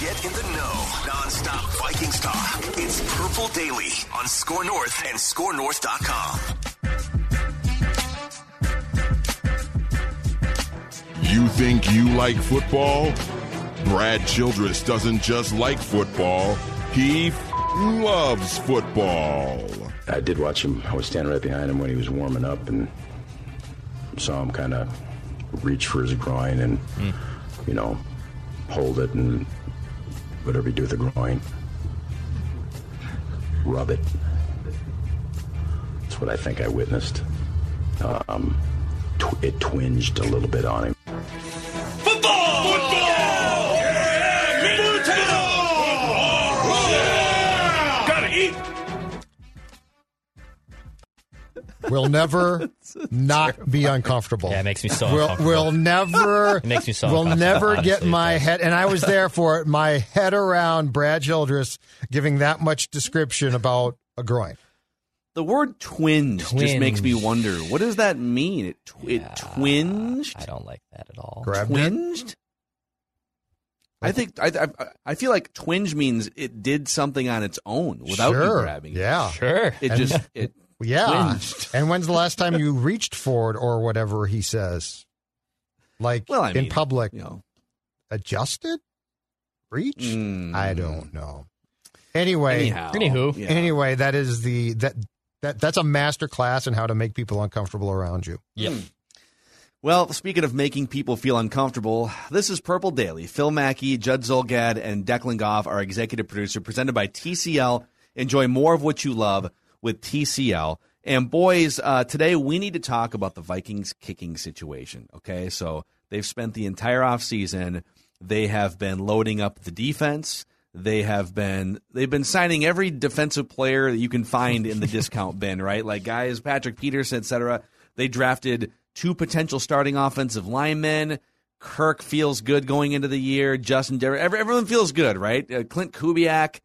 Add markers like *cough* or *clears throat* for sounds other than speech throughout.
Get in the know. Non-stop Vikings talk. It's Purple Daily on SKOR North and SKORNorth.com. You think you like football? Brad Childress doesn't just like football, he f- loves football. I did watch him. I was standing right behind him when he was warming up and saw him kind of reach for his groin and, hmm. you know, hold it and whatever you do with the groin, rub it. That's what I think I witnessed. Um, tw- it twinged a little bit on him. Football! Football! Gotta eat. We'll never not be uncomfortable. Yeah, it makes me so We'll, uncomfortable. we'll never. *laughs* It makes me so We'll never get honestly, it my head, and I was there for it. My head around Brad Childress giving that much description about a groin. The word twinge, just makes me wonder. What does that mean? It, tw- it twinged? I don't like that at all. Grabbed it. Twinged? I think I, I I feel like twinge means it did something on its own without you Sure. grabbing. it. Yeah. Sure. It And- just it Yeah. twinged. And when's the last time you reached for it or whatever he says? Like Well, I in public, you know. adjusted? Reach? Mm. I don't know. Anyway, Anyhow, Anywho. yeah. anyway, that is the that that that's a master class in how to make people uncomfortable around you. Yep. Well, speaking of making people feel uncomfortable, this is Purple Daily. Phil Mackey, Judd Zulgad, and Declan Goff, our executive producer, presented by TCL. Enjoy more of what you love with TCL. And boys, uh, today we need to talk about the Vikings kicking situation. Okay, so they've spent the entire offseason. They have been loading up the defense. They have been they've been signing every defensive player that you can find in the *laughs* discount bin, right? Like guys, Patrick Peterson, et cetera. They drafted two potential starting offensive linemen. Kirk feels good going into the year. Justin Derrick, every, everyone feels good, right? Uh, Klint Kubiak.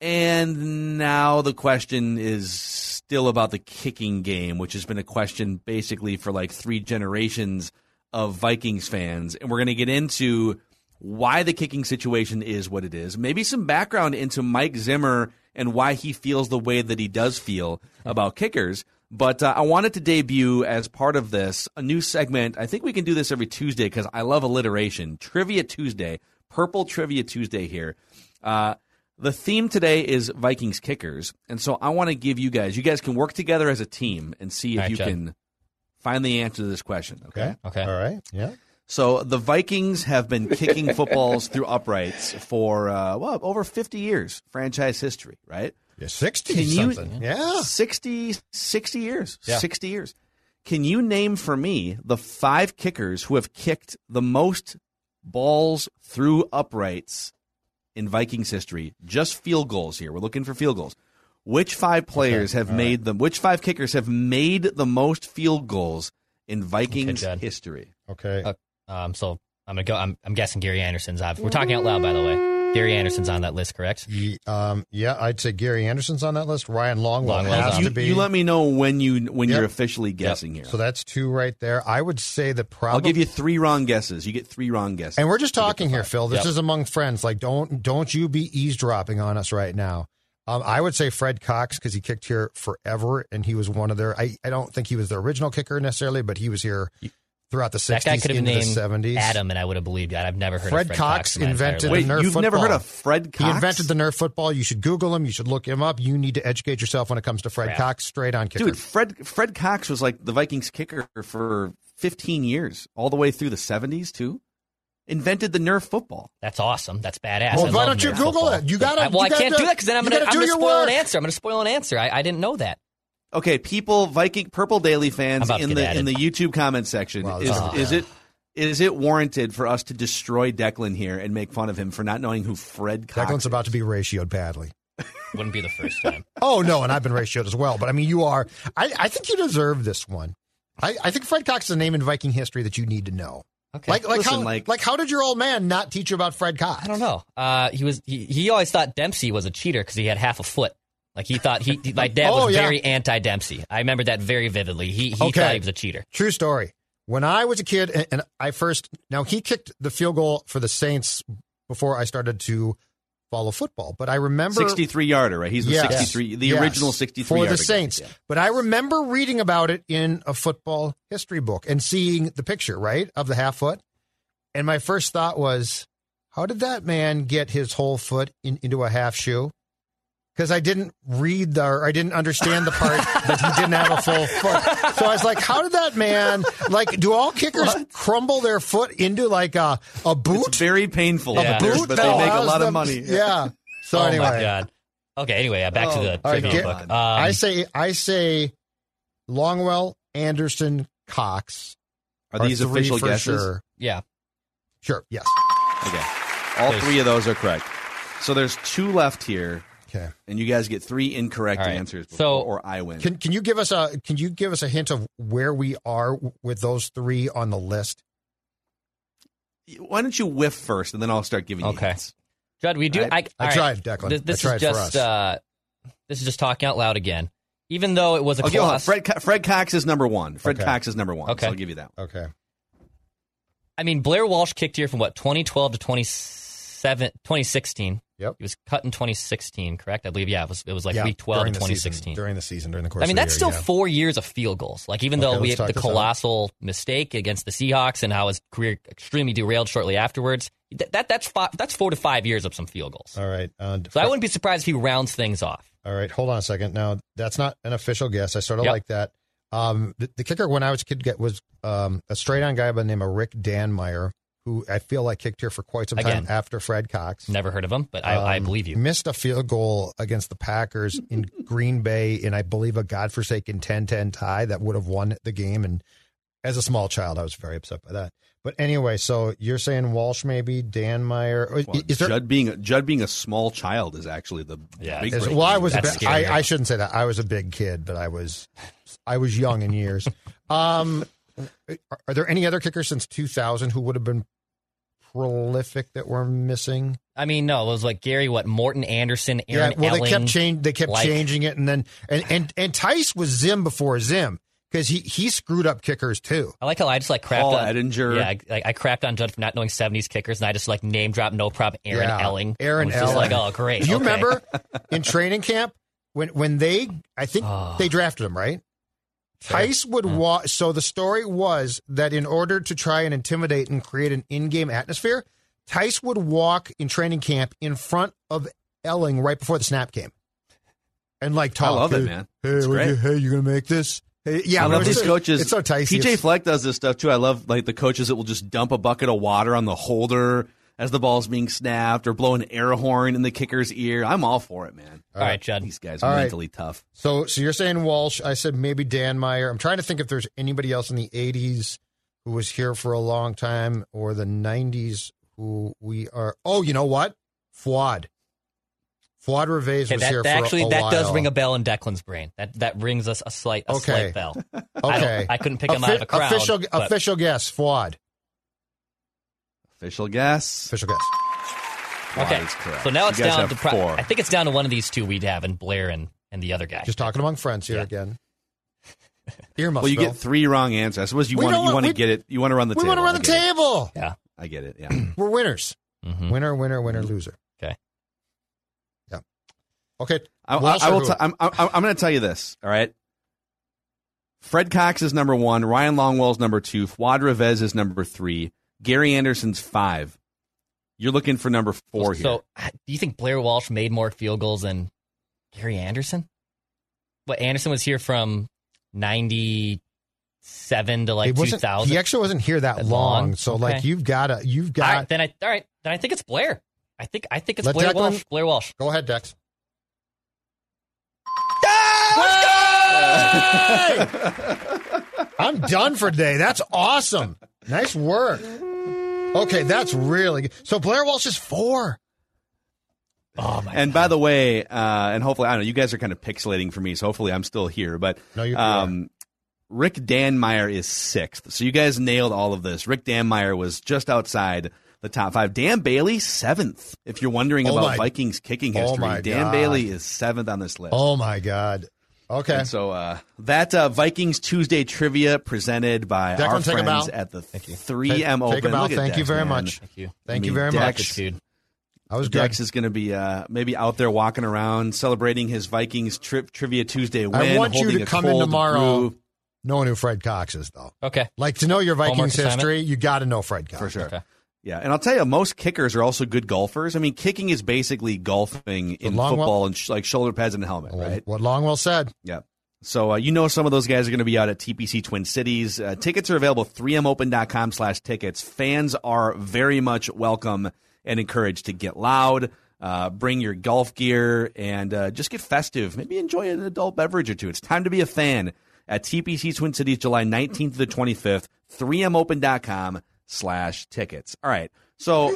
And now the question is still about the kicking game, which has been a question basically for like three generations of Vikings fans. And we're going to get into why the kicking situation is what it is. Maybe some background into Mike Zimmer and why he feels the way that he does feel about kickers. But uh, I wanted to debut as part of this a new segment. I think we can do this every Tuesday because I love alliteration. Trivia Tuesday, Purple Trivia Tuesday here. Uh, the theme today is Vikings kickers, and so I want to give you guys. You guys can work together as a team and see if All right, you Judd. can find the answer to this question. Okay. Okay. All right. Yeah. So the Vikings have been kicking *laughs* footballs through uprights for uh, well over 50 years, franchise history, right? Yeah. 60 Can you- something. yeah. 60, 60 years. Yeah. 60 years. Can you name for me the five kickers who have kicked the most balls through uprights in Vikings history? Just field goals here. We're looking for field goals. Which five players have made them? Which five kickers have made the most field goals in Vikings Judd. history? Okay. Uh, Um, so I'm gonna go. I'm, I'm guessing Gary Anderson's. on. We're talking out loud, by the way. Gary Anderson's on that list, correct? Ye- um, yeah, I'd say Gary Anderson's on that list. Ryan Longwell Longwell's has on. You, to be. you let me know when you when Yep. you're officially guessing here. so that's two right there. I would say the probably. I'll give you three wrong guesses. You get three wrong guesses. And we're just talking here. Phil. This Yep. is among friends. Like, don't don't you be eavesdropping on us right now. Um, I would say Fred Cox because he kicked here forever, and he was one of their. I, I don't think he was the original kicker necessarily, but he was here throughout the That guy 60s could have into the 70s. Adam, and I would have believed that. I've never heard Fred of Fred Cox in my entire invented life. Wait, Nerf you've never heard of Fred Cox? He invented the Nerf football. You should Google him. You should look him up. You need to educate yourself when it comes to Fred Crap. Cox. Straight on kicker. Dude, Fred Fred Cox was like the Vikings kicker for 15 years, all the way through the 70s too. Invented the Nerf football. That's awesome. That's badass. Well, I why don't you Google football. it? You gotta- I- well, you I can't gotta- do that because then I'm going to gotta I'm do gonna your spoil an answer. I'm going to spoil an answer. I, I didn't know that. Okay, people, Viking Purple Daily fans I'm about to in the added. in the YouTube comment section, Wow, is this is- is it is it warranted for us to destroy Declan here and make fun of him for not knowing who Fred Cox Declan's is? about to be ratioed badly. Wouldn't be the first time. *laughs* Oh no, and I've been ratioed as well. But I mean, you are. I, I think you deserve this one. I, I think Fred Cox is a name in Viking history that you need to know. Okay. Like, like Listen, how, like- like, how did your old man not teach you about Fred Cox? I don't know. Uh, he was he, he always thought Dempsey was a cheater because he had half a foot. Like he thought he my *laughs* dad Oh, was yeah. very anti Dempsey. I remember that very vividly. He he Okay. thought he was a cheater. True story. When I was a kid, and, and I first now he kicked the field goal for the Saints before I started to follow football. But I remember 63 yarder, right? He's the Yes. 63, the Yes. original 63 for yarder the guy. Saints. Yeah. But I remember reading about it in a football history book and seeing the picture, right, of the half foot. And my first thought was, how did that man get his whole foot in, into a half shoe? Because I didn't read the, or I didn't understand the part *laughs* that he didn't have a full foot. So I was like, how did that man, like, do all kickers crumble their foot into like a, a boot? It's very painful, Yeah. but, boot but that they make a allows lot of money. Yeah. So oh anyway, my god. Okay. Anyway, uh, back to Oh, the all right, trivia get- book. Um, I say I say Longwell, Anderson, Cox. Are these three official for guesses? Sure. yeah. Sure. Yes. Okay. All There's- three of those are correct. So there's two left here, Okay. and you guys get three incorrect All right. answers, before, So- or I win. Can can you give us a can you give us a hint of where we are with those three on the list? Why don't you whiff first, and then I'll start giving you Okay. hints. Judd, we do. Right. I, I all tried, Declan. This, I this tried is for just us. uh, this is just talking out loud again. Even though it was a Okay, hold class, Fred, Fred Cox is number one. Fred Okay. Cox is number one. Okay. So I'll give you that. Okay. I mean, Blair Walsh kicked here from what 2012 to 27, 2016. Yep. He was cut in 2016, correct? I believe. Yeah, it was. It was like yeah, week 12 in 2016. Season, during the season, during the course. I mean, that's year, still yeah. four years of field goals. Like even Okay, though we had the this out. colossal mistake against the Seahawks and how his career extremely derailed shortly afterwards, that, that that's five, that's four to five years of some field goals. All right. Uh, So I wouldn't be surprised if he rounds things off. All right, hold on a second. Now that's not an official guess. I sort of Yep. like that. Um, the, the kicker when I was a kid get was um, a straight on guy by the name of Rick Danmeier, who I feel like kicked here for quite some time after Fred Cox. Never heard of him, but I, I Um, believe you. Missed a field goal against the Packers in *laughs* Green Bay in I believe a godforsaken 10-10 tie that would have won the game. And as a small child, I was very upset by that. But anyway, so you're saying Walsh maybe Danmeier? Or Well, is there, Judd being Judd being a small child is actually the Yeah, big Is- well, I was. A That's bit, I. I shouldn't say that. I was a big kid, but I was, I was young in years. *laughs* Um, are, are there any other kickers since 2000 who would have been prolific that we're missing? I mean, no, it was like Gary, what Morten Andersen, Aaron yeah. Well, Elling. they kept change. They kept like- changing it, and then and and and Tice was Zim before Zim because he he screwed up kickers too. I like how I just like crapped Paul on Edinger. Yeah, I, like I crapped on Judd for not knowing '70s kickers, and I just like name drop no problem Aaron Yeah, Elling. Aaron I was just Elling. like, oh great. Do you okay. remember *laughs* in training camp when when they? I think Oh. they drafted him right. Tice would mm. walk. So the story was that in order to try and intimidate and create an in-game atmosphere, Tice would walk in training camp in front of Elling right before the snap game, and like talk. I love it, hey, man. Hey, you, hey, you gonna make this? Hey, yeah, I love these so- coaches. It's so Tice. PJ Fleck does this stuff too. I love like the coaches that will just dump a bucket of water on the holder as the ball's being snapped, or blow an air horn in the kicker's ear. I'm all for it, man. All right, Judd. These guys All are right. mentally tough. So, so you're saying Walsh? I said maybe Danmeier. I'm trying to think if there's anybody else in the '80s who was here for a long time, or the '90s who we are. Oh, you know what? Fuad. Fuad Reveiz Okay, was that, here that for actually a, a that does ring a bell in Declan's brain. That that rings us a slight a Okay. slight bell. *laughs* Okay, don't, I couldn't pick him Offi- out of a crowd. Official, but official guess. Fuad. Official guess. Official guess. Okay, That is correct. so now it's down to pro- four. I think it's down to one of these two we'd have, and Blair and, and the other guy. Just talking among friends here Yeah. again. *laughs* Earmuffs. Well, you Bill. get three wrong answers. I suppose you We want don't you want- want to get it. You want to run the table. we table. want to run I the get it. table. yeah. I get it. Yeah. *clears throat* We're winners. Mhm. Winner, winner, winner, loser. Okay. Yeah. Okay. I, I, Walsh I or will. who? T- I'm, I'm, I'm going to tell you this. All right. Fred Cox is number one. Ryan Longwell's is number two. Fuad Reveiz is number three. Gary Anderson's five. You're looking for number four here. So, do you think Blair Walsh made more field goals than Gary Anderson? But Anderson was here from ninety seven to like He two wasn't. thousand. He actually wasn't here that That long. long? So Okay. like you've got to you've got. right, then I all right, then I think it's Blair. I think I think it's Let Blair Declan- Walsh. Blair Walsh. Go ahead, Dex. I'm done for today. That's awesome. Nice work. Okay, that's really good. So Blair Walsh is four. Oh my! And by the way, uh, and hopefully, I don't know, you guys are kind of pixelating for me, so hopefully I'm still here. But No, you- you um, Rick Danmeier is sixth. So you guys nailed all of this. Rick Danmeier was just outside the top five. Dan Bailey, seventh. If you're wondering Oh about my- Vikings kicking Oh history, my Dan God. Bailey is seventh on this list. Oh my God. Okay. And so uh, that uh, Vikings Tuesday trivia presented by Declan, our friends at the Thank you. 3M Take- take Open. bow. Look at Thank you very man. much. Thank you. Thank I you very Dex- much. Dude. I was good. Dex is going to be uh, maybe out there walking around celebrating his Vikings trip trivia Tuesday win. I want you to come in tomorrow brew. knowing who Fred Cox is, though. Okay. Like to know your Vikings assignment? history, you got to know Fred Cox for sure. Okay. Yeah, and I'll tell you, most kickers are also good golfers. I mean, kicking is basically golfing in long football and sh- like shoulder pads and a helmet, right? What Longwell said. Yeah. So uh, you know some of those guys are going to be out at TPC Twin Cities. Uh, tickets are available 3mopen.com slash tickets. Fans are very much welcome and encouraged to get loud, uh, bring your golf gear, and uh, just get festive. Maybe enjoy an adult beverage or two. It's time to be a fan at TPC Twin Cities July 19th to the 25th. 3mopen.com slash tickets. All right. So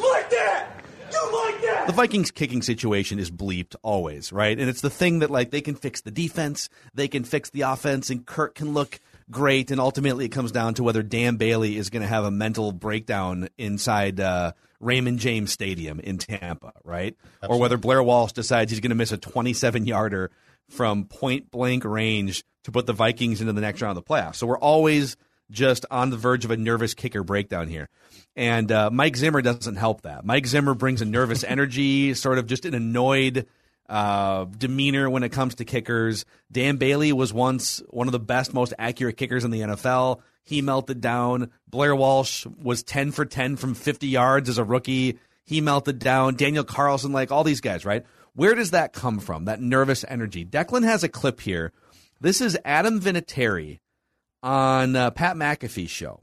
the Vikings kicking situation is bleeped always, right? And it's the thing that like they can fix the defense, they can fix the offense, and Kirk can look great. And ultimately, it comes down to whether Dan Bailey is going to have a mental breakdown inside uh, Raymond James Stadium in Tampa, right? Or whether Blair Walsh decides he's going to miss a 27 yarder from point blank range to put the Vikings into the next round of the playoffs. So we're always just on the verge of a nervous kicker breakdown here. And uh, Mike Zimmer doesn't help that. Mike Zimmer brings a nervous *laughs* energy, sort of just an annoyed uh, demeanor when it comes to kickers. Dan Bailey was once one of the best, most accurate kickers in the NFL. He melted down. Blair Walsh was 10 for 10 from 50 yards as a rookie. He melted down. Daniel Carlson, like all these guys, right? Where does that come from? That nervous energy. Declan has a clip here. This is Adam Vinatieri on uh, Pat McAfee's show.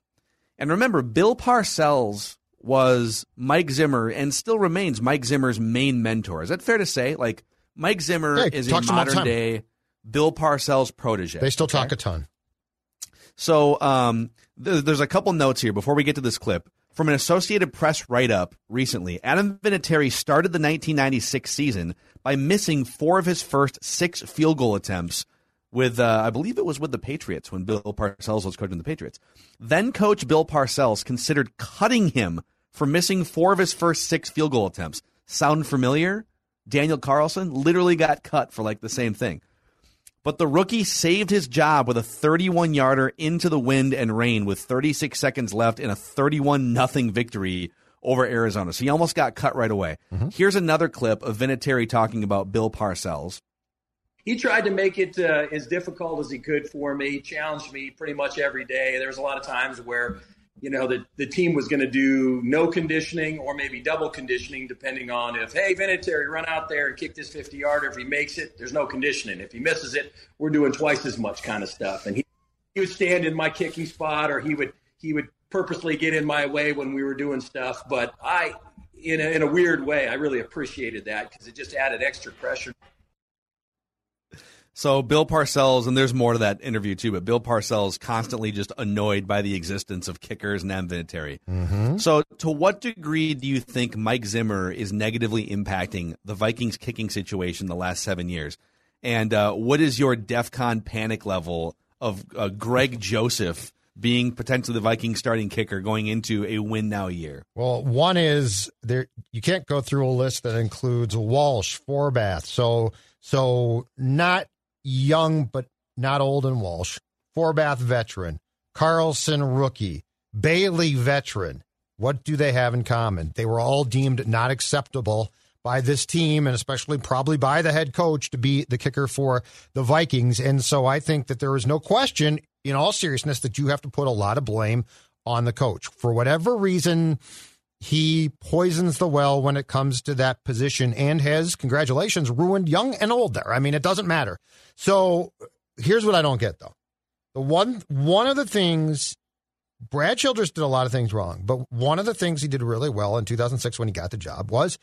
And remember, Bill Parcells was Mike Zimmer and still remains Mike Zimmer's main mentor. Is that fair to say? Like, Mike Zimmer Yeah, is a talks to him all the modern day Bill Parcells protege. They still okay? talk a ton. So um, th- there's a couple notes here before we get to this clip. From an Associated Press write up recently, Adam Vinatieri started the 1996 season by missing four of his first six field goal attempts with, uh, I believe it was with the Patriots when Bill Parcells was coaching the Patriots. Then coach Bill Parcells considered cutting him for missing four of his first six field goal attempts. Sound familiar? Daniel Carlson literally got cut for like the same thing. But the rookie saved his job with a 31 yarder into the wind and rain with 36 seconds left in a 31 nothing victory over Arizona. So he almost got cut right away. Here's another clip of Vinatieri talking about Bill Parcells. He tried to make it uh, as difficult as he could for me. He challenged me pretty much every day. There was a lot of times where, you know, the, the team was going to do no conditioning or maybe double conditioning, depending on if, hey, Vinatieri, run out there and kick this 50 yarder. If he makes it, there's no conditioning. If he misses it, we're doing twice as much kind of stuff. And he, he would stand in my kicking spot or he would he would purposely get in my way when we were doing stuff. But I, in a, in a weird way, I really appreciated that because it just added extra pressure So Bill Parcells, and there's more to that interview too, but Bill Parcells constantly just annoyed by the existence of kickers and Adam Vinatieri. So to what degree do you think Mike Zimmer is negatively impacting the Vikings kicking situation the last seven years? And uh, what is your DEFCON panic level of uh, Greg Joseph being potentially the Vikings starting kicker going into a win now year? Well, one is there. You can't go through a list that includes Walsh, Forbath. So, so not young, but not old and Walsh. Forbath veteran, Carlson rookie, Bailey veteran. What do they have in common? They were all deemed not acceptable by this team and especially probably by the head coach to be the kicker for the Vikings. And so I think that there is no question in all seriousness, that you have to put a lot of blame on the coach. For whatever reason, he poisons the well when it comes to that position and has, congratulations, ruined young and old there. I mean, it doesn't matter. So here's what I don't get though. The one one of the things Brad Childress did a lot of things wrong, but one of the things he did really well in 2006 when he got the job was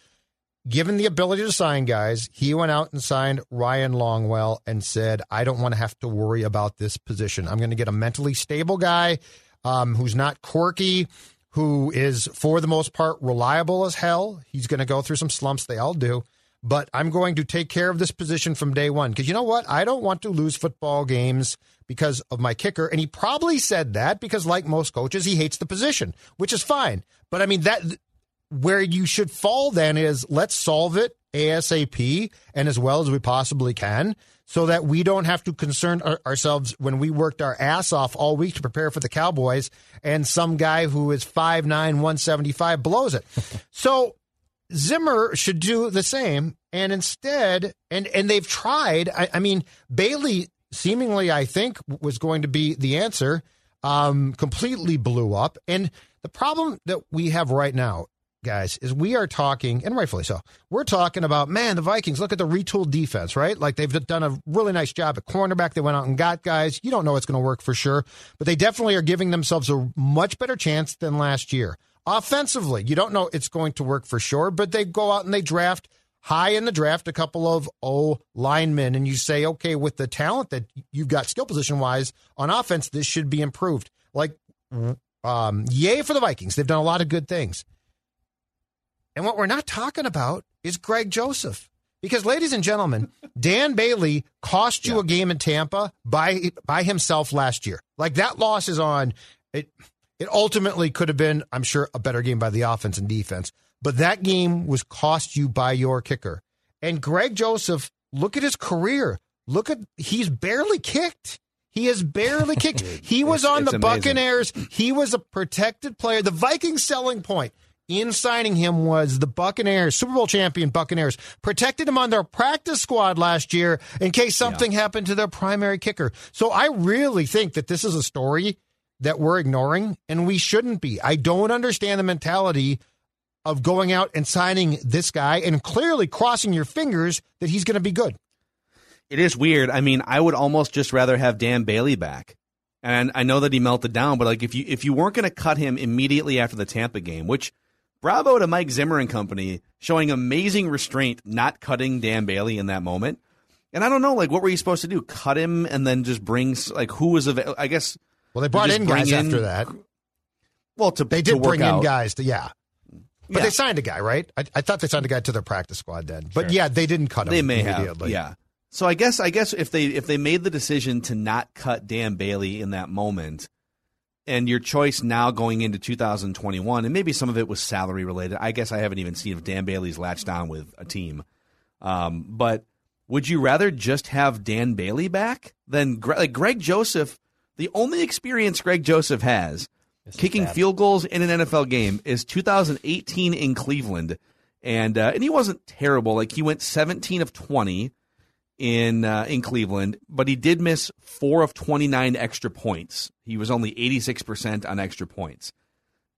given the ability to sign guys, he went out and signed Ryan Longwell and said, I don't want to have to worry about this position. I'm going to get a mentally stable guy um, who's not quirky, who is, for the most part, reliable as hell. He's going to go through some slumps. They all do. But I'm going to take care of this position from day one. Because you know what? I don't want to lose football games because of my kicker. And he probably said that because, like most coaches, he hates the position, which is fine. But I mean, that where you should fall then is let's solve it ASAP and as well as we possibly can so that we don't have to concern our- ourselves when we worked our ass off all week to prepare for the Cowboys and some guy who is 5'9, 175 blows it. *laughs* so Zimmer should do the same. And instead, and, and they've tried, I, I mean, Bailey seemingly, I think, was going to be the answer, um, completely blew up. And the problem that we have right now guys, is we are talking, and rightfully so, we're talking about, man, the Vikings, look at the retooled defense, right? Like they've done a really nice job at cornerback. They went out and got guys. You don't know it's going to work for sure, but they definitely are giving themselves a much better chance than last year. Offensively, you don't know it's going to work for sure, but they go out and they draft high in the draft a couple of O linemen, and you say, okay, with the talent that you've got skill position wise on offense, this should be improved. Like, um, yay for the Vikings. They've done a lot of good things. And what we're not talking about is Greg Joseph. Because, ladies and gentlemen, Dan Bailey cost you yeah. a game in Tampa by by himself last year. Like that loss is on it. It ultimately could have been, I'm sure, a better game by the offense and defense. But that game was cost you by your kicker. And Greg Joseph, look at his career. Look at he's barely kicked. He has barely kicked. *laughs* He was on the Buccaneers. He was a protected player. The Vikings selling point in signing him was the Buccaneers, Super Bowl champion Buccaneers, protected him on their practice squad last year in case something yeah. happened to their primary kicker. So I really think that this is a story that we're ignoring and we shouldn't be. I don't understand the mentality of going out and signing this guy and clearly crossing your fingers that he's going to be good. It is weird. I mean, I would almost just rather have Dan Bailey back. And I know that he melted down, but like if you if you weren't going to cut him immediately after the Tampa game, which bravo to Mike Zimmer and company showing amazing restraint, not cutting Dan Bailey in that moment. And I don't know, like, what were you supposed to do? Cut him and then just bring, like, who was available? I guess. Well, they brought in guys in, after that. Well, to they did to bring out. in guys to yeah, but yeah. they signed a guy, right? I, I, thought they signed a guy to their practice squad then, but sure. yeah, they didn't cut him. They may have, yeah. So I guess I guess if they if they made the decision to not cut Dan Bailey in that moment, and your choice now going into 2021, and maybe some of it was salary related. I guess I haven't even seen if Dan Bailey's latched on with a team. Um, but would you rather just have Dan Bailey back than like Greg Joseph? The only experience Greg Joseph has this kicking field goals in an NFL game is 2018 in Cleveland, and uh, and he wasn't terrible. Like he went 17 of 20 in uh, in Cleveland, but he did miss four of 29 extra points. He was only 86% on extra points.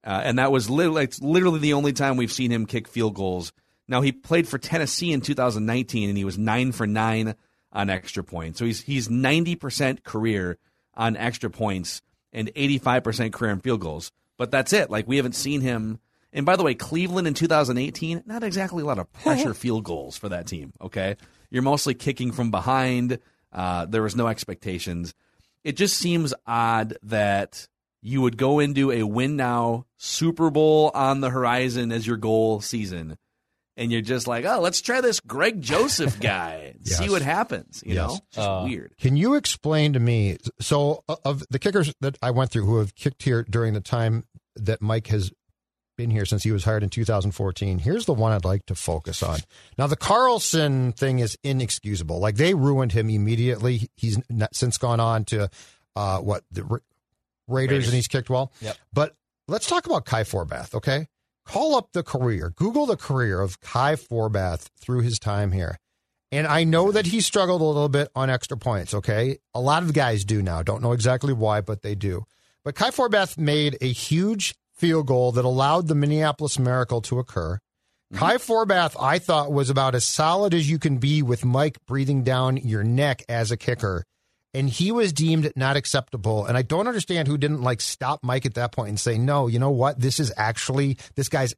Uh, and that was literally, literally the only time we've seen him kick field goals. Now, he played for Tennessee in 2019, and he was 9 for 9 on extra points. So he's, he's 90% career on extra points and 85% career in field goals. But that's it. Like, we haven't seen him. And by the way, Cleveland in 2018, not exactly a lot of pressure *laughs* field goals for that team, okay? You're mostly kicking from behind. Uh, there was no expectations. It just seems odd that you would go into a win now Super Bowl on the horizon as your goal season, and you're just like, oh, let's try this Greg Joseph *laughs* guy, yes. see what happens. You yes. know, just uh, weird. Can you explain to me? So, of the kickers that I went through who have kicked here during the time that Mike has been here since he was hired in 2014. Here's the one I'd like to focus on. Now, the Carlson thing is inexcusable. Like they ruined him immediately. He's since gone on to uh, what the Ra- Raiders, Raiders, and he's kicked well. Yep. But let's talk about Kai Forbath. Okay, call up the career. Google the career of Kai Forbath through his time here. And I know that he struggled a little bit on extra points, okay? A lot of guys do now. Don't know exactly why, but they do. But Kai Forbath made a huge field goal that allowed the Minneapolis Miracle to occur. Mm-hmm. Kai Forbath, I thought, was about as solid as you can be with Mike breathing down your neck as a kicker. And he was deemed not acceptable. And I don't understand who didn't like stop Mike at that point and say, no, you know what? This is actually, this guy's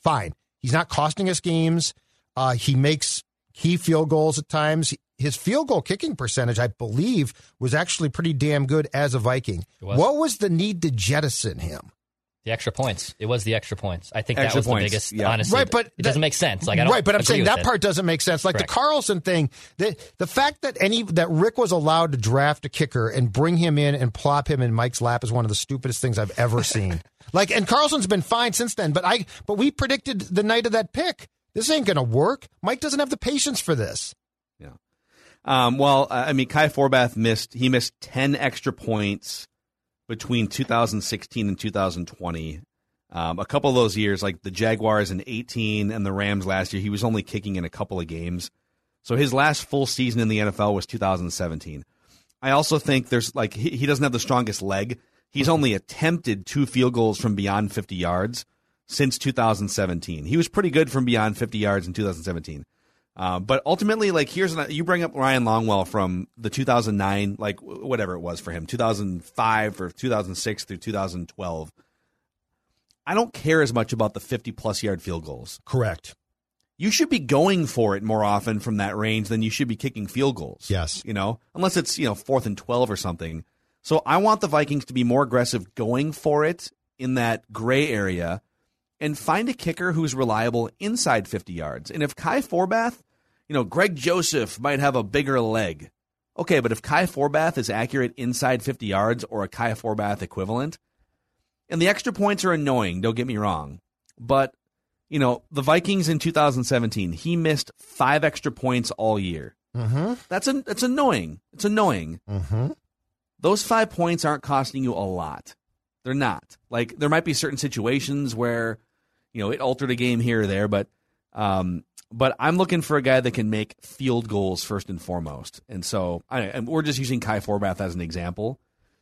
fine. He's not costing us games. Uh, he makes key field goals at times. His field goal kicking percentage, I believe, was actually pretty damn good as a Viking. Was. What was the need to jettison him? The extra points. It was the extra points. I think Extra that was points, the biggest. yeah. Honestly, Right, but it doesn't that- make sense. Like I don't. right, but I'm saying that it. part doesn't make sense. Like Correct. the Carlson thing, the the fact that any that Rick was allowed to draft a kicker and bring him in and plop him in Mike's lap is one of the stupidest things I've ever seen. *laughs* like, and Carlson's been fine since then, but I but we predicted the night of that pick. This ain't gonna work. Mike doesn't have the patience for this. Yeah. Um, well, uh, I mean, Kai Forbath missed. He missed ten extra points between 2016 and 2020. Um, a couple of those years, like the Jaguars in 18 and the Rams last year, he was only kicking in a couple of games. So his last full season in the NFL was 2017. I also think there's like he, he doesn't have the strongest leg. He's only attempted two field goals from beyond 50 yards since 2017. He was pretty good from beyond 50 yards in 2017. Uh, but ultimately, like here's an, you bring up Ryan Longwell from the 2009, like whatever it was for him, 2005 or 2006 through 2012. I don't care as much about the 50 plus yard field goals. Correct. You should be going for it more often from that range than you should be kicking field goals. Yes. You know, unless it's, you know, fourth and 12 or something. So I want the Vikings to be more aggressive going for it in that gray area and find a kicker who's reliable inside 50 yards. And if Kai Forbath, you know, Greg Joseph might have a bigger leg. Okay, but if Kai Forbath is accurate inside 50 yards or a Kai Forbath equivalent, and the extra points are annoying, don't get me wrong, but you know, the Vikings in 2017, he missed 5 extra points all year. Mm-hmm. That's an, that's annoying. It's annoying. Mm-hmm. Those 5 points aren't costing you a lot. They're not. Like there might be certain situations where you know, it altered a game here or there, but um, but I'm looking for a guy that can make field goals first and foremost. And so I, and we're just using Kai Forbath as an example.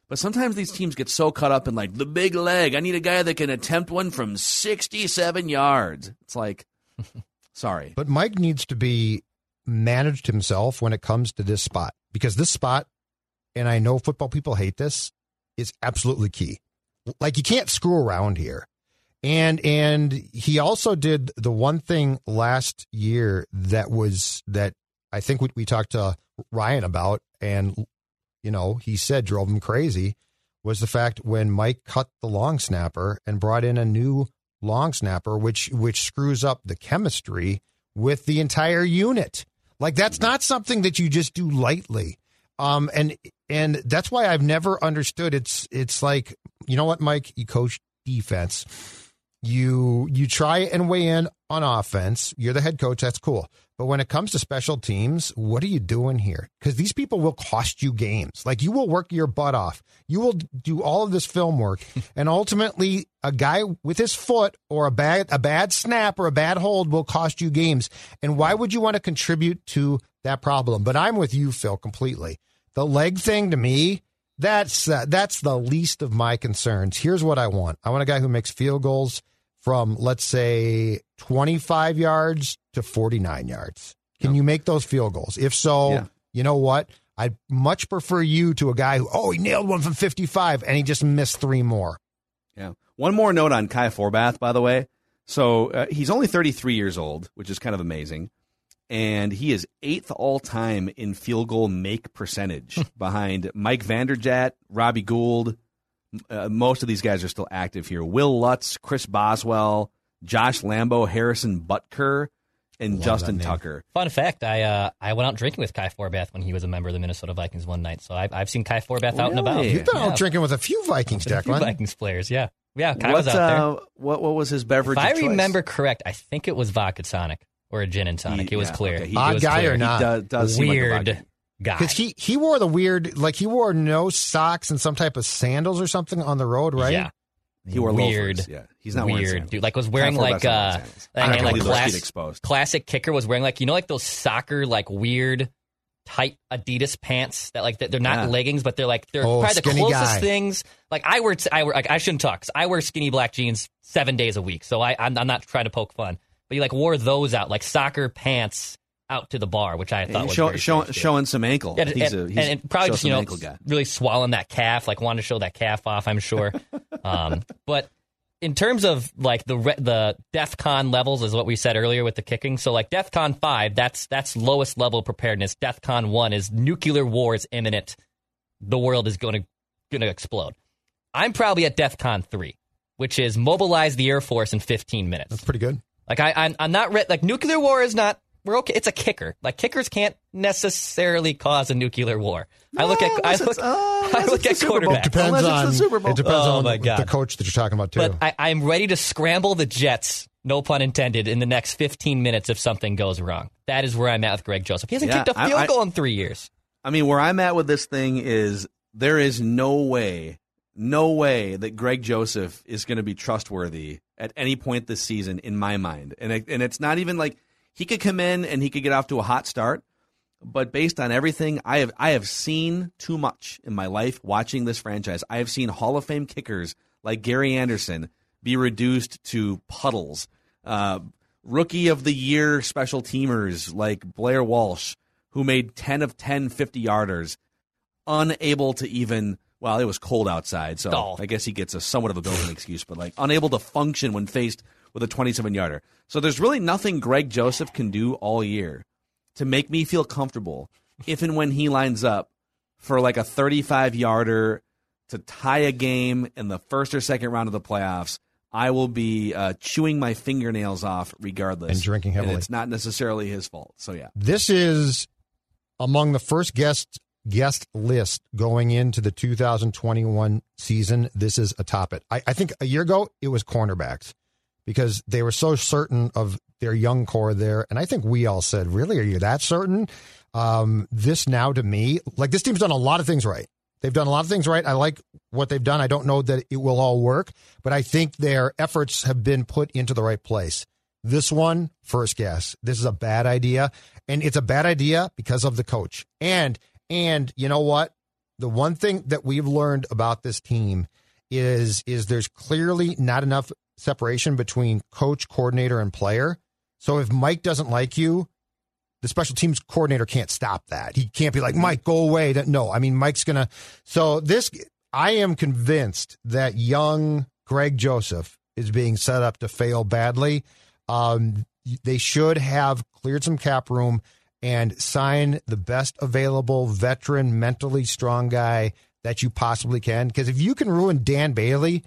But sometimes these teams get so caught up in like the big leg. I need a guy that can attempt one from 67 yards. It's like, *laughs* sorry. But Mike needs to be managed himself when it comes to this spot because this spot, and I know football people hate this, is absolutely key. Like you can't screw around here. And and he also did the one thing last year that was that I think we, we talked to Ryan about, and you know he said drove him crazy was the fact when Mike cut the long snapper and brought in a new long snapper, which which screws up the chemistry with the entire unit. Like that's not something that you just do lightly. Um, and and that's why I've never understood. It's it's like you know what, Mike, you coach defense. You you try and weigh in on offense. You're the head coach. That's cool. But when it comes to special teams, what are you doing here? Because these people will cost you games. Like you will work your butt off. You will do all of this film work, *laughs* and ultimately, a guy with his foot or a bad a bad snap or a bad hold will cost you games. And why would you want to contribute to that problem? But I'm with you, Phil, completely. The leg thing to me, that's uh, that's the least of my concerns. Here's what I want. I want a guy who makes field goals from let's say 25 yards to 49 yards. Can you make those field goals? If so, Yeah. you know what? I'd much prefer you to a guy who oh he nailed one from 55 and he just missed three more. Yeah. One more note on Kai Forbath, by the way. So uh, he's only 33 years old, which is kind of amazing. And he is eighth all time in field goal make percentage *laughs* behind Mike Vanderjagt, Robbie Gould. Uh, most of these guys are still active here. Wil Lutz, Chris Boswell, Josh Lambo, Harrison Butker, and Love Justin. Tucker. Fun fact: I uh, I went out drinking with Kai Forbath when he was a member of the Minnesota Vikings one night. So I've I've seen Kai Forbath out and about. You've been Yeah. out drinking with a few Vikings, A few Vikings players, yeah, yeah. Kai What, was out there. uh, what, what was his beverage? If I choice? remember correct, I think it was vodka tonic or a gin and tonic. He- it was yeah, clear. okay, he- It Odd was guy clear. or He not? does, does seem like a Weird vodka- guy. Because he he wore the weird like he wore no socks and some type of sandals or something on the road, right? Yeah. He wore weird. loafers. Yeah, he's not weird, sandals. dude. Like was wearing like best uh, and I then, can't like believe class- exposed. classic kicker was wearing like you know like those soccer like weird tight Adidas pants that like they're not Yeah. leggings but they're like they're Oh, probably the skinny closest guy. things. Like I wear I wear like I shouldn't talk 'cause I wear skinny black jeans seven days a week, so I I'm, I'm not trying to poke fun. But you like wore those out like soccer pants out to the bar, which I thought And was show, very show, showing some ankle. Yeah, he's and, a, he's and, and probably just you know ankle guy. really swallowing that calf, like wanting to show that calf off. I'm sure. *laughs* um, but in terms of like the re- the DefCon levels, is what we said earlier with the kicking. So like DefCon five, that's that's lowest level preparedness. DefCon one is nuclear war is imminent. The world is going to going to explode. I'm probably at DefCon three, which is mobilize the Air Force in 15 minutes. That's pretty good. Like I, I'm, I'm not re- like nuclear war is not. We're okay. It's a kicker. Like kickers can't necessarily cause a nuclear war. I look at I look, uh, *laughs* I look at the Super Bowl. Depends Unless it's on the Super Bowl. it depends Oh, on my the, God. the coach that you're talking about too. But I, I'm ready to scramble the Jets. No pun intended. In the next 15 minutes, if something goes wrong, that is where I'm at with Greg Joseph. He hasn't Yeah, kicked a field I- goal in three years. I mean, where I'm at with this thing is there is no way, no way that Greg Joseph is going to be trustworthy at any point this season, in my mind. And it, and it's not even like he could come in and he could get off to a hot start, but based on everything I have, I have seen too much in my life watching this franchise. I have seen Hall of Fame kickers like Gary Anderson be reduced to puddles. Uh, rookie of the year special teamers like Blair Walsh, who made 10 of 10 50 yarders, unable to even, well, it was cold outside, so Oh. I guess he gets a somewhat of a built-in excuse, but like unable to function when faced with a 27 yarder. So there's really nothing Greg Joseph can do all year to make me feel comfortable if and when he lines up for like a 35 yarder to tie a game in the first or second round of the playoffs. I will be uh, chewing my fingernails off regardless. And drinking heavily. it's not necessarily his fault. So, yeah. This is among the first guest guest list going into the 2021 season. This is atop it. I, I think a year ago it was cornerbacks because they were so certain of their young core there, and I think we all said, "Really, are you that certain?" Um, this now to me, like this team's done a lot of things right. They've done a lot of things right. I like what they've done. I don't know that it will all work, but I think their efforts have been put into the right place. This one, first guess. This is a bad idea. And it's a bad idea because of the coach. And and you know what? The one thing that we've learned about this team is is there's clearly not enough separation between coach, coordinator, and player. So if Mike doesn't like you, the special teams coordinator can't stop that. He can't be like, Mike, go away. That no, I mean Mike's gonna so this I am convinced that young Greg Joseph is being set up to fail badly. Um, they should have cleared some cap room and sign the best available veteran, mentally strong guy that you possibly can. Because if you can ruin Dan Bailey,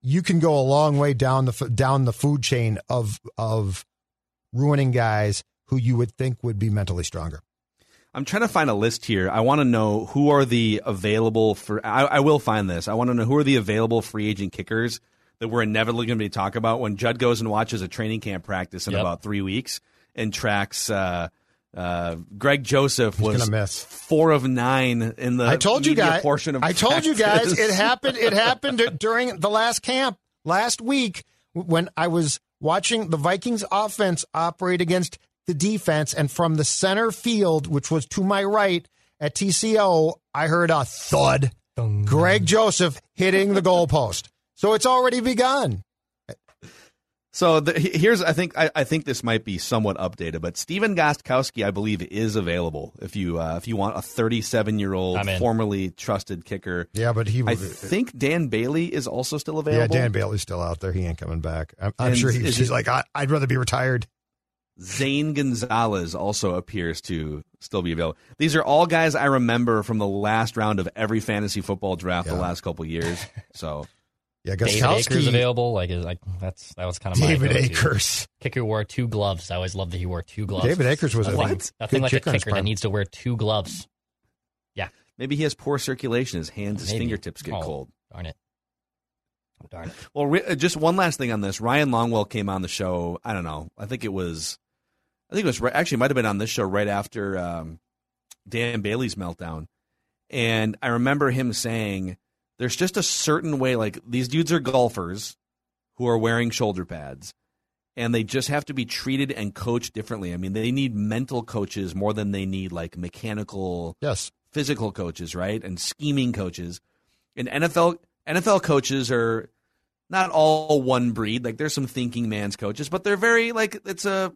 you can go a long way down the down the food chain of of ruining guys who you would think would be mentally stronger. I'm trying to find a list here. I want to know who are the available for. I, I will find this. I want to know who are the available free agent kickers that we're inevitably going to be talking about when Judd goes and watches a training camp practice in Yep. about three weeks and tracks. Uh, uh, Greg Joseph was gonna miss. four of nine in the. I told you media guys. Portion of I told you guys it happened. It happened *laughs* during the last camp last week when I was watching the Vikings offense operate against the defense, and from the center field, which was to my right at TCO, I heard a thud. Greg Joseph hitting the goalpost. So it's already begun. So the, here's, I think, I, I think this might be somewhat updated, but Stephen Gostkowski, I believe, is available if you uh, if you want a 37 year old formerly trusted kicker. Yeah, but he. I think Dan Bailey is also still available. yeah. Dan Bailey's still out there. He ain't coming back. I'm, I'm sure he's, he's it- like, I, I'd rather be retired. Zane Gonzalez also appears to still be available. These are all guys I remember from the last round of every fantasy football draft the last couple years. So Yeah, David Akers Gostkowski. available. Like, is like that's that was kind of my David go-to. Akers. Kicker wore two gloves. I always loved that he wore two gloves. David Akers was a nothing, good like a kicker kicker that needs to wear two gloves. Yeah, maybe he has poor circulation. His hands, his Maybe. fingertips get Oh, cold. Darn it. Darn it. Well, re- uh, just one last thing on this. Ryan Longwell came on the show. I don't know. I think it was. I think it was right, actually it might have been on this show right after um, Dan Bailey's meltdown, and I remember him saying there's just a certain way. Like these dudes are golfers who are wearing shoulder pads, and they just have to be treated and coached differently. I mean, they need mental coaches more than they need like mechanical, yes, physical coaches, right? And scheming coaches. And NFL NFL coaches are not all one breed. Like there's some thinking man's coaches, but they're very like it's a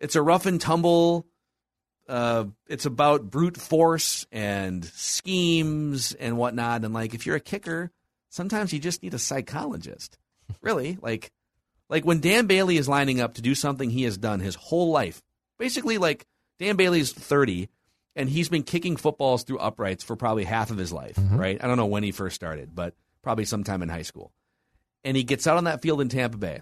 it's a rough and tumble. Uh, it's about brute force and schemes and whatnot. And like if you're a kicker, sometimes you just need a psychologist. really, *laughs* like like when Dan Bailey is lining up to do something he has done his whole life. Basically, like Dan Bailey's 30 and he's been kicking footballs through uprights for probably half of his life, Mm-hmm. right? I don't know when he first started, but probably sometime in high school. And he gets out on that field in Tampa Bay.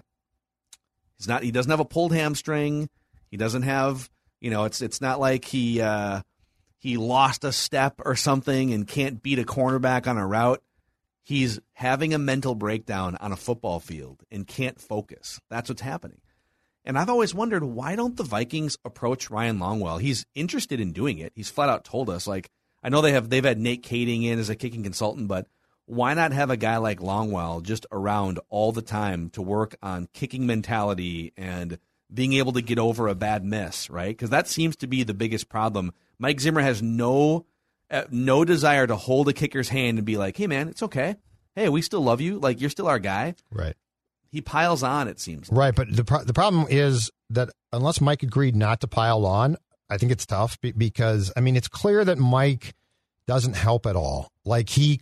He's not he doesn't have a pulled hamstring. He doesn't have, you know, it's it's not like he uh he lost a step or something and can't beat a cornerback on a route. He's having a mental breakdown on a football field and can't focus. That's what's happening. And I've always wondered why don't the Vikings approach Ryan Longwell? He's interested in doing it. He's flat out told us like I know they have they've had Nate Kaeding in as a kicking consultant, but why not have a guy like Longwell just around all the time to work on kicking mentality and being able to get over a bad miss, right? Because that seems to be the biggest problem. Mike Zimmer has no uh, no desire to hold a kicker's hand and be like, "Hey, man, it's okay. Hey, we still love you. Like you're still our guy." Right. He piles on. It seems. Right, but the pro- the problem is that unless Mike agreed not to pile on, I think it's tough be- because I mean it's clear that Mike doesn't help at all. Like he,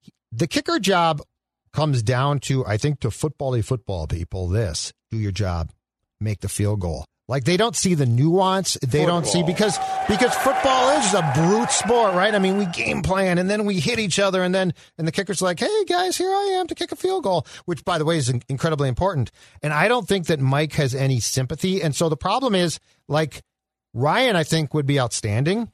he- the kicker job comes down to I think to football football people this do your job, make the field goal. Like they don't see the nuance. They don't see because because football is a brute sport, right? I mean, we game plan and then we hit each other, and then and the kicker's like, "Hey guys, here I am to kick a field goal," which by the way is incredibly important. And I don't think that Mike has any sympathy. And so the problem is, like Ryan, I think would be outstanding,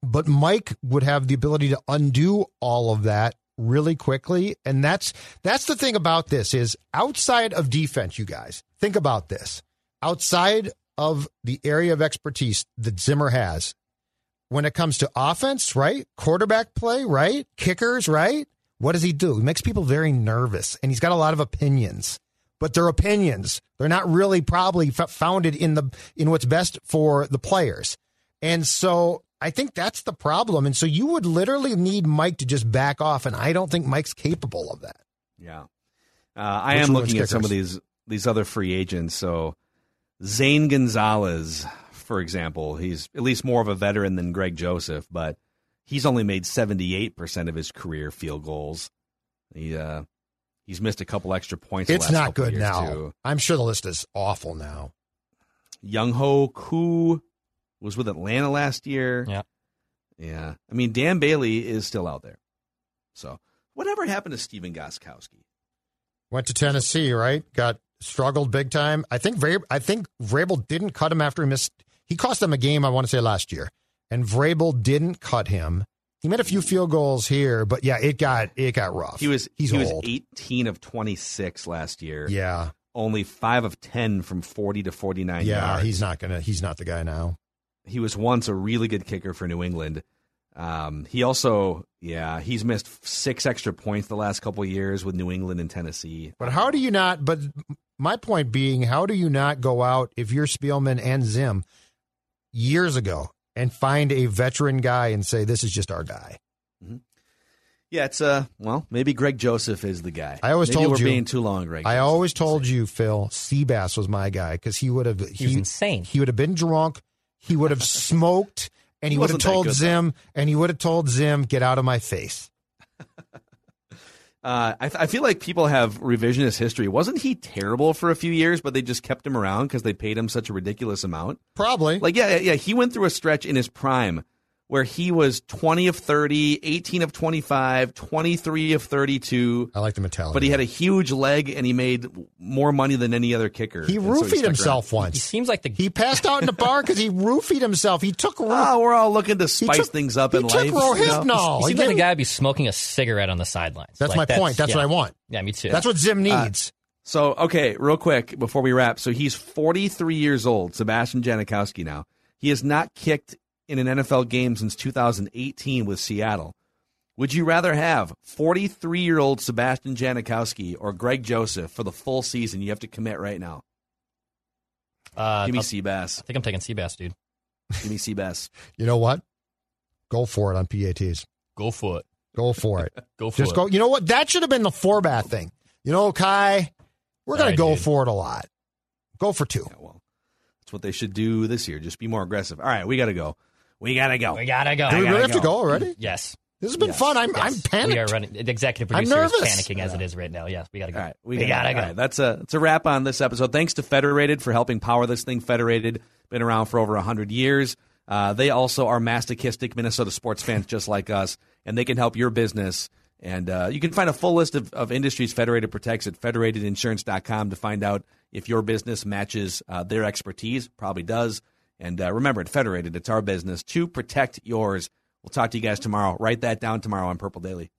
but Mike would have the ability to undo all of that really quickly. And that's that's the thing about this is outside of defense, you guys think about this outside of the area of expertise that Zimmer has when it comes to offense, right? Quarterback play, right? Kickers, right? What does he do? He makes people very nervous and he's got a lot of opinions. But they're opinions. They're not really probably f- founded in the in what's best for the players. And so I think that's the problem. And so you would literally need Mike to just back off and I don't think Mike's capable of that. Yeah. Uh, I Which am looking at some of these these other free agents. So Zane Gonzalez, for example, he's at least more of a veteran than Greg Joseph, but he's only made seventy eight percent of his career field goals. He uh, he's missed a couple extra points. the It's last not good years, now. Too. I'm sure the list is awful now. Younghoe Koo was with Atlanta last year. Yeah. Yeah. I mean, Dan Bailey is still out there. So, whatever happened to Stephen Gostkowski? Went to Tennessee, right? Got struggled big time. I think Vrabel, I think Vrabel didn't cut him after he missed. He cost them a game. I want to say last year, and Vrabel didn't cut him. He made a few field goals here, but yeah, it got it got rough. He was he's he was 18 of 26 last year. Yeah, Only 5 of 10 from 40 to 49 yeah, yards. he's not gonna. He's not the guy now. He was once a really good kicker for New England. Um, he also, yeah, he's missed six extra points the last couple of years with New England and Tennessee. But how do you not? But my point being, how do you not go out if you're Spielman and Zim years ago and find a veteran guy and say this is just our guy? Yeah, it's uh, well, maybe Greg Joseph is the guy. I always maybe told we're you being too long, Greg. I Joseph. always told you, Phil, Seabass was my guy because he would have He was insane. He would have been drunk. He would have *laughs* smoked, and he, He would have told good, Zim, and he would have told Zim, "Get out of my face." *laughs* Uh, I, I feel like people have revisionist history. Wasn't he terrible for a few years, but they just kept him around because they paid him such a ridiculous amount? Probably. Like, yeah, yeah, yeah, he went through a stretch in his prime where he was 20 of 30, 18 of 25, 23 of 32. I like the mentality. But he had a huge leg and he made more money than any other kicker. he And so roofied himself He once. He seems like the He passed out in the bar because he roofied himself. He took roof. around. Oh, we're all looking to spice took- things up he in took life. you know? Rohypnol. he He seems like a didn't- guy would be smoking a cigarette on the sidelines. That's Like, my point. That's yeah. what I want. Yeah, me too. That's what Zim uh, needs. So, okay, real quick before we wrap. So he's 43 years old, Sebastian Janikowski now. He has not kicked in an NFL game since 2018 with Seattle. Would you rather have 43 year old Sebastian Janikowski or Greg Joseph for the full season? You have to commit right now. Uh, Give me I'll- Seabass. I think I'm taking Seabass, dude. Give me Seabass. *laughs* You know what? Go for it on PATs. Go for it. Go for it. *laughs* Go for Just it. go. You know what? That should have been the Forbat thing. You know, Kai, we're going All to go dude. for it a lot. Go for two. Yeah, well, that's what they should do this year. Just be more aggressive. All right, we got to go. We got to go. We gotta go. Do we gotta really have to go. go already? Yes. This has been Yes. fun. I'm, I'm panicked. We are running. The executive I'm producer is nervous. panicking as it is right now. Yes, we gotta go. All right, we, gotta, gotta all go. right, that's a it's a wrap on this episode. Thanks to Federated for helping power this thing. Federated been around for over hundred years. Uh, they also are masochistic Minnesota sports fans just like us, and they can help your business. And uh, you can find a full list of, of industries Federated protects at federatedinsurance.com to find out if your business matches uh, their expertise. Probably does. And uh, remember, at Federated, it's our business to protect yours. We'll talk to you guys tomorrow. Write that down tomorrow on Purple Daily.